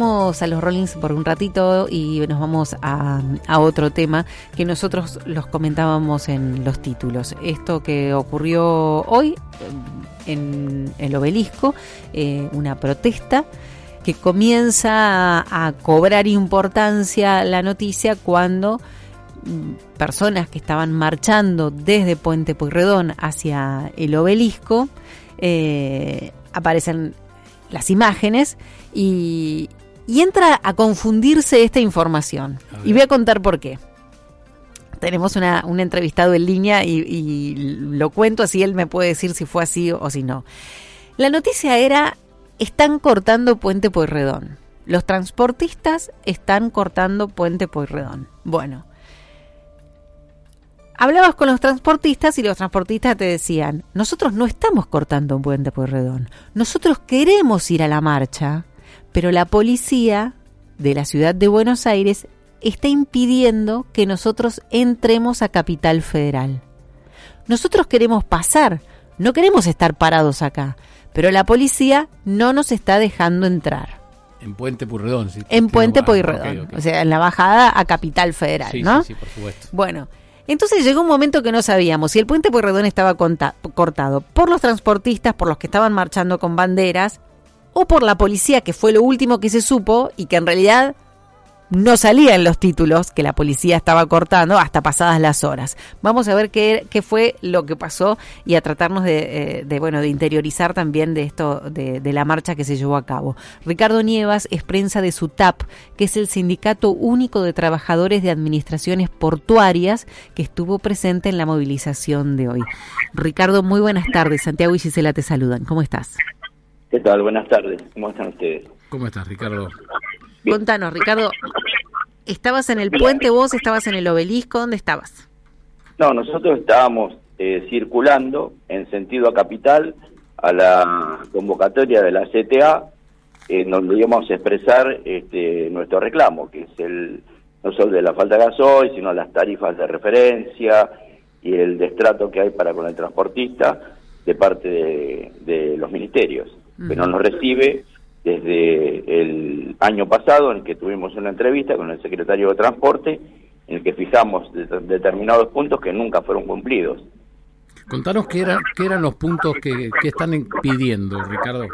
A los Rollings por un ratito y nos vamos a, otro tema que nosotros los comentábamos en los títulos. Esto que ocurrió hoy en el obelisco, eh, una protesta que comienza a, a, cobrar importancia la noticia cuando mm, personas que estaban marchando desde Puente Pueyrredón hacia el obelisco eh, aparecen las imágenes y, y entra a confundirse esta información. Y voy a contar por qué. Tenemos una, un entrevistado en línea y, y, lo cuento así él me puede decir si fue así o si no. La noticia era, están cortando Puente Pueyrredón. Los transportistas están cortando Puente Pueyrredón. Bueno, hablabas con los transportistas y los transportistas te decían, nosotros no estamos cortando un Puente Pueyrredón. Nosotros queremos ir a la marcha pero la policía de la ciudad de Buenos Aires está impidiendo que nosotros entremos a Capital Federal. Nosotros queremos pasar, no queremos estar parados acá, pero la policía no nos está dejando entrar. En Puente Puyredón, sí. En Puente okay, okay. o sea, en la bajada a Capital Federal, sí, ¿no? Sí, sí, por supuesto. Bueno, entonces llegó un momento que no sabíamos si el Puente Puyredón estaba cortado por los transportistas, por los que estaban marchando con banderas, o por la policía, que fue lo último que se supo y que en realidad no salía en los títulos que la policía estaba cortando hasta pasadas las horas. Vamos a ver qué, fue lo que pasó y a tratarnos de, de bueno de interiorizar también de esto de, de, la marcha que se llevó a cabo. Ricardo Nievas es prensa de SUTAP, que es el Sindicato Único de Trabajadores de Administraciones Portuarias que estuvo presente en la movilización de hoy. Ricardo, muy buenas tardes. Santiago y Gisela te saludan. ¿Cómo estás? ¿Qué tal? Buenas tardes. ¿Cómo están ustedes? ¿Cómo estás, Ricardo? Bien. Contanos, Ricardo. ¿Estabas en el puente vos? ¿Estabas en el obelisco? ¿Dónde estabas? No, nosotros estábamos eh, circulando en sentido a Capital a la convocatoria de la CTA, en donde íbamos a expresar este, nuestro reclamo, que es el no solo de la falta de gasoil, sino las tarifas de referencia y el destrato que hay para con el transportista de parte de, de los ministerios que no nos recibe desde el año pasado, en que tuvimos una entrevista con el secretario de Transporte, en el que fijamos de, determinados puntos que nunca fueron cumplidos. Contanos qué, era, qué eran los puntos que, que están pidiendo, Ricardo.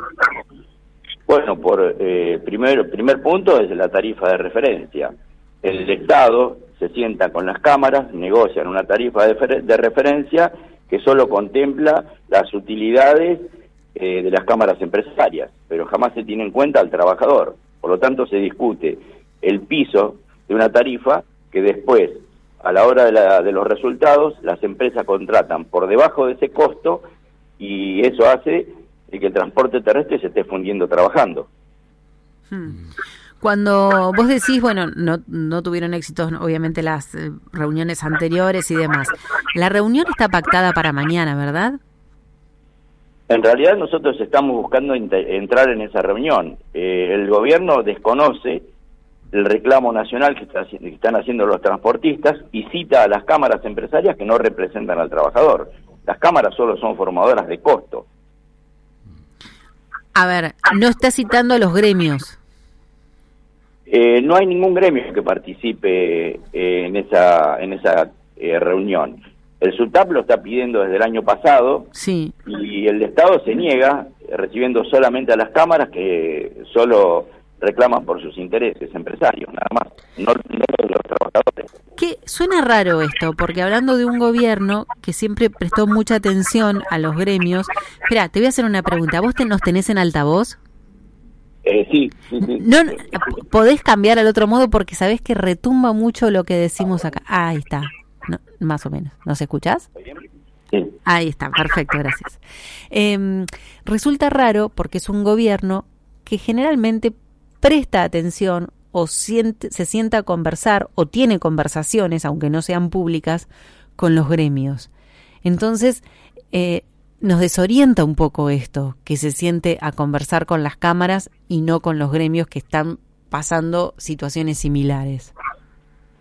Bueno, por eh, primer, primer punto es la tarifa de referencia. El Estado se sienta con las cámaras, negocian una tarifa de, de referencia que solo contempla las utilidades eh, de las cámaras empresarias, pero jamás se tiene en cuenta al trabajador. Por lo tanto, se discute el piso de una tarifa que después, a la hora de, la, de los resultados, las empresas contratan por debajo de ese costo y eso hace que el transporte terrestre se esté fundiendo trabajando. Hmm. Cuando vos decís, bueno, no, no tuvieron éxito, obviamente, las eh, reuniones anteriores y demás, la reunión está pactada para mañana, ¿verdad? En realidad nosotros estamos buscando entrar en esa reunión. Eh, el gobierno desconoce el reclamo nacional que, está, que, están haciendo los transportistas y cita a las cámaras empresarias que no representan al trabajador. Las cámaras solo son formadoras de costo. A ver, no está citando a los gremios. Eh, no hay ningún gremio que participe eh, en esa, en esa eh, reunión. El SUTAP lo está pidiendo desde el año pasado sí. y el Estado se niega, recibiendo solamente a las cámaras que solo reclaman por sus intereses empresarios, nada más, no, no los trabajadores. ¿Qué? Suena raro esto, porque hablando de un gobierno que siempre prestó mucha atención a los gremios, espera, te voy a hacer una pregunta, ¿vos te, nos tenés en altavoz? Eh, sí, sí, sí. No, podés cambiar al otro modo porque sabés que retumba mucho lo que decimos acá. Ah, ahí está. No, más o menos. ¿Nos escuchás? Sí. Ahí está, perfecto, gracias. Eh, resulta raro porque es un gobierno que generalmente presta atención o siente, se sienta a conversar o tiene conversaciones, aunque no sean públicas, con los gremios. Entonces, eh, nos desorienta un poco esto, que se siente a conversar con las cámaras y no con los gremios que están pasando situaciones similares.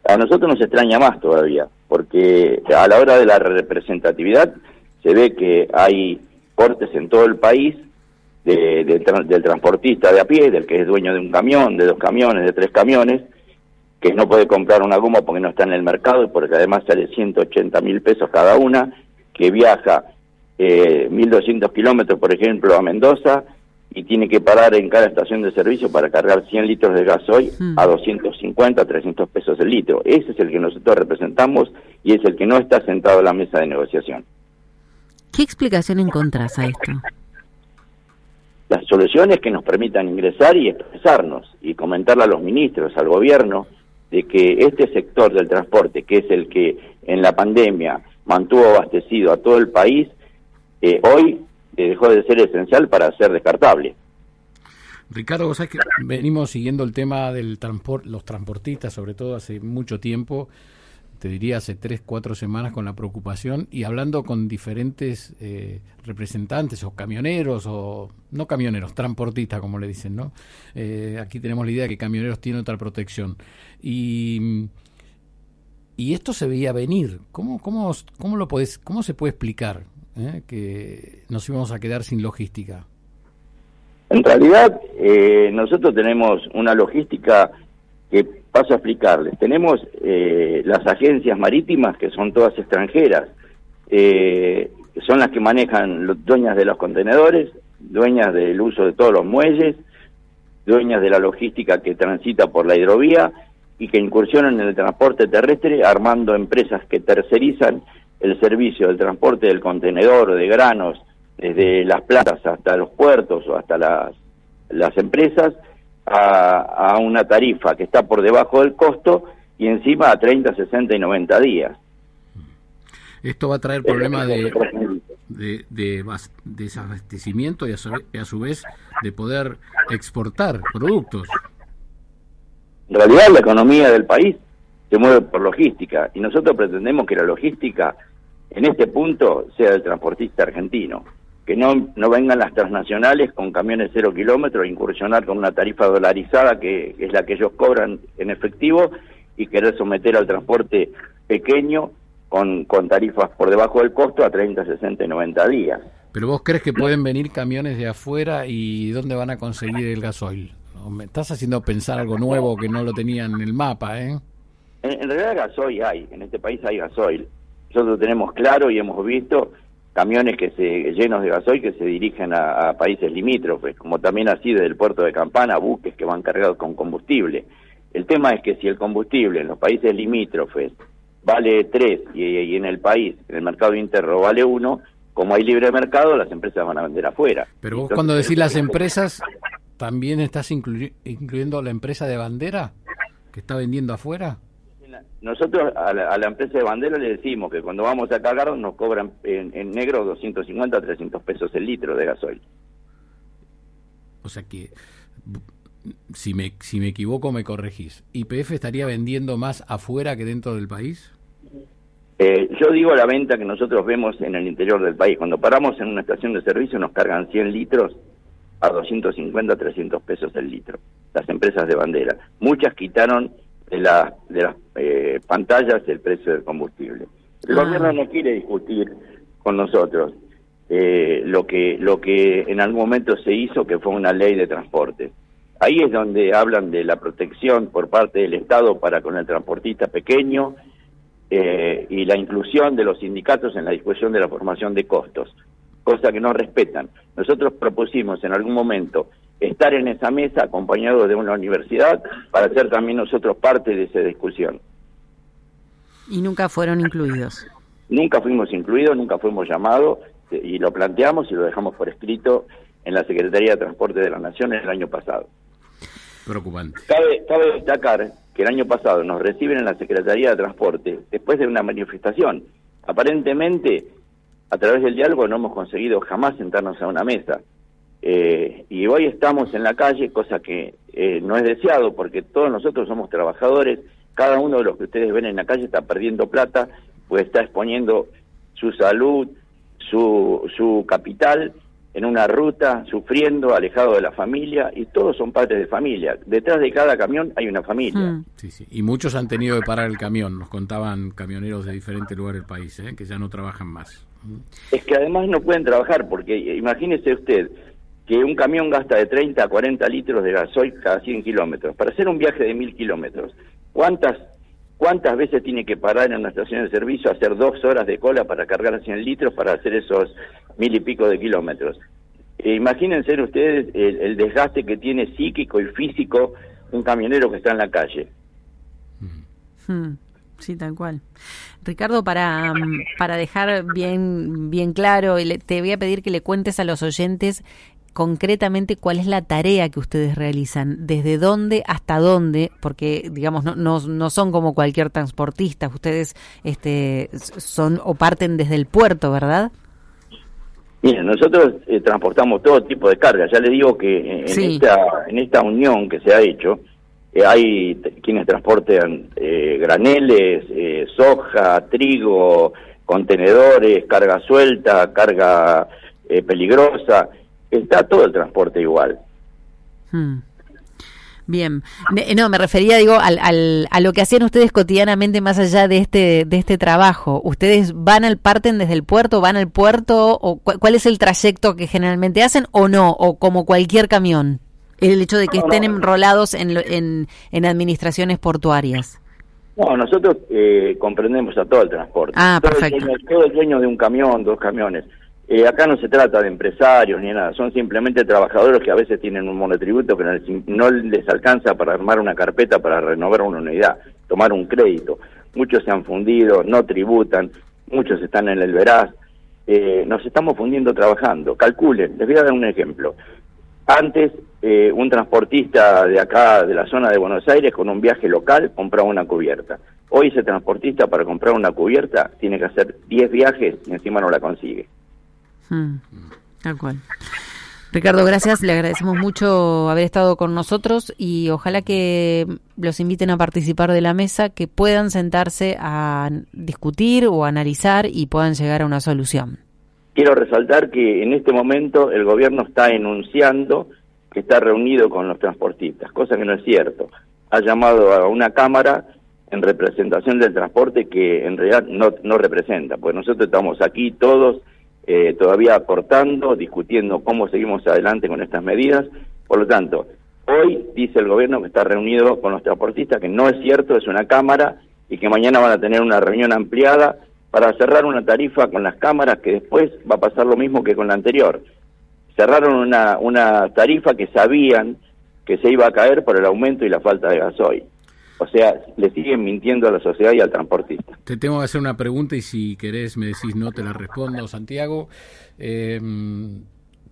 A nosotros nos extraña más todavía, porque a la hora de la representatividad se ve que hay cortes en todo el país del transportista de a pie, del que es dueño de un camión, de dos camiones, de tres camiones, que no puede comprar una goma porque no está en el mercado y porque además sale 180 mil pesos cada una, que viaja eh, 1.200 kilómetros, por ejemplo, a Mendoza y tiene que parar en cada estación de servicio para cargar 100 litros de gasoil hmm. a 250, 300 pesos el litro. Ese es el que nosotros representamos y es el que no está sentado en la mesa de negociación. ¿Qué explicación encontrás a esto? Las soluciones que nos permitan ingresar y expresarnos y comentarle a los ministros, al gobierno, de que este sector del transporte, que es el que en la pandemia mantuvo abastecido a todo el país, eh, hoy dejó de ser esencial para ser descartable. Ricardo, vos sabés que venimos siguiendo el tema del transporte, los transportistas, sobre todo hace mucho tiempo, te diría hace tres, cuatro semanas con la preocupación y hablando con diferentes eh, representantes o camioneros o no camioneros, transportistas como le dicen, ¿no? Eh, aquí tenemos la idea de que camioneros tienen otra protección y y esto se veía venir. ¿Cómo cómo cómo lo podés, cómo se puede explicar eh, que nos íbamos a quedar sin logística? En realidad nosotros tenemos una logística que paso a explicarles. Tenemos eh, las agencias marítimas, que son todas extranjeras, eh, son las que manejan los, dueñas de los contenedores, dueñas del uso de todos los muelles, dueñas de la logística que transita por la hidrovía y que incursionan en el transporte terrestre armando empresas que tercerizan el servicio del transporte del contenedor de granos desde las plantas hasta los puertos o hasta las, las empresas a, una tarifa que está por debajo del costo y encima a 30, 60 y 90 días. Esto va a traer problemas de, de, de, desabastecimiento y a, su, vez de poder exportar productos. En realidad la economía del país se mueve por logística y nosotros pretendemos que la logística en este punto sea el transportista argentino que no, no vengan las transnacionales con camiones cero kilómetros incursionar con una tarifa dolarizada que es la que ellos cobran en efectivo y querer someter al transporte pequeño con, con tarifas por debajo del costo a 30, 60 y 90 días. Pero vos crees que pueden venir camiones de afuera y dónde van a conseguir el gasoil? Me estás haciendo pensar algo nuevo que no lo tenían en el mapa, ¿eh? En, en realidad gasoil hay, en este país hay gasoil. Nosotros tenemos claro y hemos visto camiones que se llenos de gasoil que se dirigen a, países limítrofes, como también así desde el puerto de Campana, buques que van cargados con combustible. El tema es que si el combustible en los países limítrofes vale 3 y, en el país, en el mercado interno, vale 1, como hay libre mercado, las empresas van a vender afuera. Pero vos cuando decís las empresas, ¿también estás incluyendo la empresa de bandera que está vendiendo afuera? Nosotros a la, empresa de bandera le decimos que cuando vamos a cargar nos cobran en, negro 250 300 pesos el litro de gasoil. O sea que, si me, si me equivoco, me corregís. ¿IPF estaría vendiendo más afuera que dentro del país? Eh, yo digo la venta que nosotros vemos en el interior del país. Cuando paramos en una estación de servicio nos cargan 100 litros a 250, 300 pesos el litro. Las empresas de bandera. Muchas quitaron de, la, de las eh, pantallas el precio del combustible. El ah. gobierno no quiere discutir con nosotros eh, lo que lo que en algún momento se hizo, que fue una ley de transporte. Ahí es donde hablan de la protección por parte del Estado para con el transportista pequeño eh, y la inclusión de los sindicatos en la discusión de la formación de costos, cosa que no respetan. Nosotros propusimos en algún momento estar en esa mesa acompañado de una universidad para ser también nosotros parte de esa discusión. ¿Y nunca fueron incluidos? Nunca fuimos incluidos, nunca fuimos llamados eh, y lo planteamos y lo dejamos por escrito en la Secretaría de Transporte de la Nación el año pasado. Preocupante. Cabe, cabe destacar que el año pasado nos reciben en la Secretaría de Transporte después de una manifestación. Aparentemente, a través del diálogo no hemos conseguido jamás sentarnos a una mesa. Eh, y hoy estamos en la calle, cosa que eh, no es deseado porque todos nosotros somos trabajadores, cada uno de los que ustedes ven en la calle está perdiendo plata, pues está exponiendo su salud, su, su capital en una ruta, sufriendo, alejado de la familia, y todos son padres de familia. Detrás de cada camión hay una familia. Hmm. Sí, sí. Y muchos han tenido que parar el camión, nos contaban camioneros de diferentes lugares del país, ¿eh? que ya no trabajan más. Es que además no pueden trabajar, porque imagínese usted que un camión gasta de 30 a 40 litros de gasoil cada 100 kilómetros. Para hacer un viaje de 1000 kilómetros, ¿cuántas ¿Cuántas veces tiene que parar en una estación de servicio, hacer dos horas de cola para cargar 100 litros para hacer esos mil y pico de kilómetros? Eh, imagínense ustedes el, desgaste que tiene psíquico y físico un camionero que está en la calle. Hmm, sí, tal cual. Ricardo, para, para dejar bien, bien claro, te voy a pedir que le cuentes a los oyentes concretamente cuál es la tarea que ustedes realizan, desde dónde hasta dónde, porque digamos no, no, no son como cualquier transportista, ustedes este, son o parten desde el puerto, ¿verdad? Miren, nosotros eh, transportamos todo tipo de cargas. Ya le digo que en, esta, en esta unión que se ha hecho, eh, hay quienes transportan eh, graneles, soja, trigo, contenedores, carga suelta, carga peligrosa está todo el transporte igual. Hmm. Bien, no, me refería, digo, al, al, a lo que hacían ustedes cotidianamente más allá de este, de este trabajo. ¿Ustedes van al, parten desde el puerto, van al puerto, o cuál es el trayecto que generalmente hacen o no, o como cualquier camión? El hecho de que estén enrolados en, en, en, administraciones portuarias. No, nosotros eh, comprendemos a todo el transporte. Ah, perfecto. todo el dueño de un camión, dos camiones eh, acá no se trata de empresarios ni nada, son simplemente trabajadores que a veces tienen un monotributo que no les, alcanza para armar una carpeta para renovar una unidad, tomar un crédito. Muchos se han fundido, no tributan, muchos están en el veraz. Eh, nos estamos fundiendo trabajando. Calculen, les voy a dar un ejemplo. Antes, eh, un transportista de acá, de la zona de Buenos Aires, con un viaje local, compraba una cubierta. Hoy ese transportista para comprar una cubierta tiene que hacer 10 viajes y encima no la consigue. Mm, tal cual. Ricardo, gracias. Le agradecemos mucho haber estado con nosotros y ojalá que los inviten a participar de la mesa, que puedan sentarse a discutir o analizar y puedan llegar a una solución. Quiero resaltar que en este momento el gobierno está enunciando que está reunido con los transportistas, cosa que no es cierto. Ha llamado a una cámara en representación del transporte que en realidad no, no representa, pues nosotros estamos aquí todos eh, todavía aportando, discutiendo cómo seguimos adelante con estas medidas. Por lo tanto, hoy dice el gobierno que está reunido con los transportistas, que no es cierto, es una cámara, y que mañana van a tener una reunión ampliada para cerrar una tarifa con las cámaras que después va a pasar lo mismo que con la anterior. Cerraron una, una tarifa que sabían que se iba a caer por el aumento y la falta de gasoil. O sea, le siguen mintiendo a la sociedad y al transportista. Te tengo que hacer una pregunta y si querés me decís no, te la respondo, Santiago. Eh,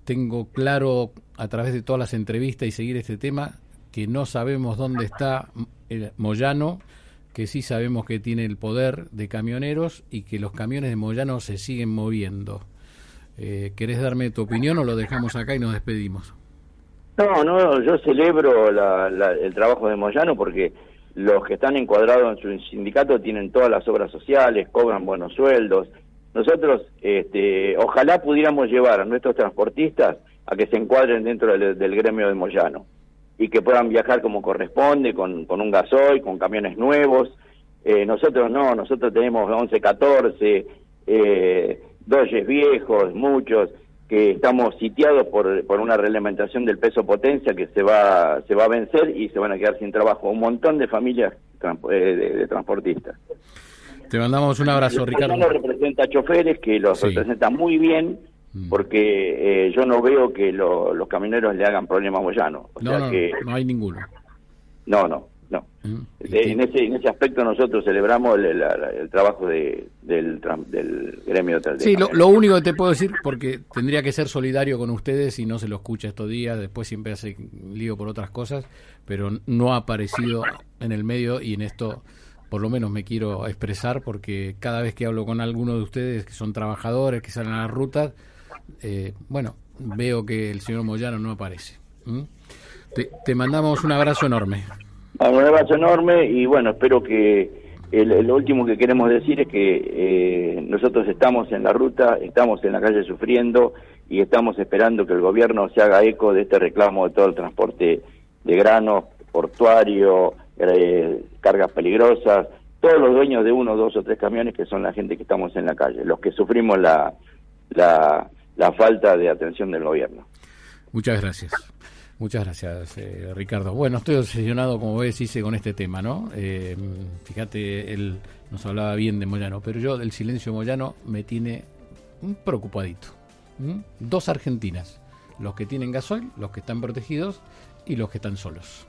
tengo claro a través de todas las entrevistas y seguir este tema que no sabemos dónde está el Moyano, que sí sabemos que tiene el poder de camioneros y que los camiones de Moyano se siguen moviendo. Eh, ¿Querés darme tu opinión o lo dejamos acá y nos despedimos? No, no, yo celebro el trabajo de Moyano porque los que están encuadrados en su sindicato tienen todas las obras sociales, cobran buenos sueldos. Nosotros, este, ojalá pudiéramos llevar a nuestros transportistas a que se encuadren dentro del, gremio de Moyano y que puedan viajar como corresponde, con, con un gasoil, con camiones nuevos. Eh, nosotros no, nosotros tenemos 11, 14, eh, doyes viejos, muchos que estamos sitiados por, por una reglamentación del peso potencia que se va, se va a vencer y se van a quedar sin trabajo. Un montón de familias eh, de, transportistas. Te mandamos un abrazo, Ricardo. no representa choferes que los representa muy bien mm. porque eh, yo no veo que los camioneros le hagan problemas a Moyano. O no, que, no hay ninguno. No, no. No. Mm, en, ese, en ese aspecto nosotros celebramos el, trabajo de, del, del gremio. De, sí, lo, único que te puedo decir, porque tendría que ser solidario con ustedes y no se lo escucha estos días, después siempre hace lío por otras cosas, pero no ha aparecido en el medio y en esto por lo menos me quiero expresar porque cada vez que hablo con alguno de ustedes que son trabajadores, que salen a las rutas, eh, bueno, veo que el señor Moyano no aparece. Te, mandamos un abrazo enorme. Un abrazo enorme y bueno, espero que lo último que queremos decir es que eh, nosotros estamos en la ruta, estamos en la calle sufriendo y estamos esperando que el gobierno se haga eco de este reclamo de todo el transporte de granos, portuario, eh, cargas peligrosas, todos los dueños de uno, dos o tres camiones que son la gente que estamos en la calle, los que sufrimos la, la falta de atención del gobierno. Muchas gracias. Muchas gracias, eh, Ricardo. Bueno, estoy obsesionado, como ves, hice con este tema, ¿no? Eh, fíjate, él nos hablaba bien de Moyano, pero yo del silencio de Moyano me tiene preocupadito. Dos Argentinas, los que tienen gasoil, los que están protegidos y los que están solos.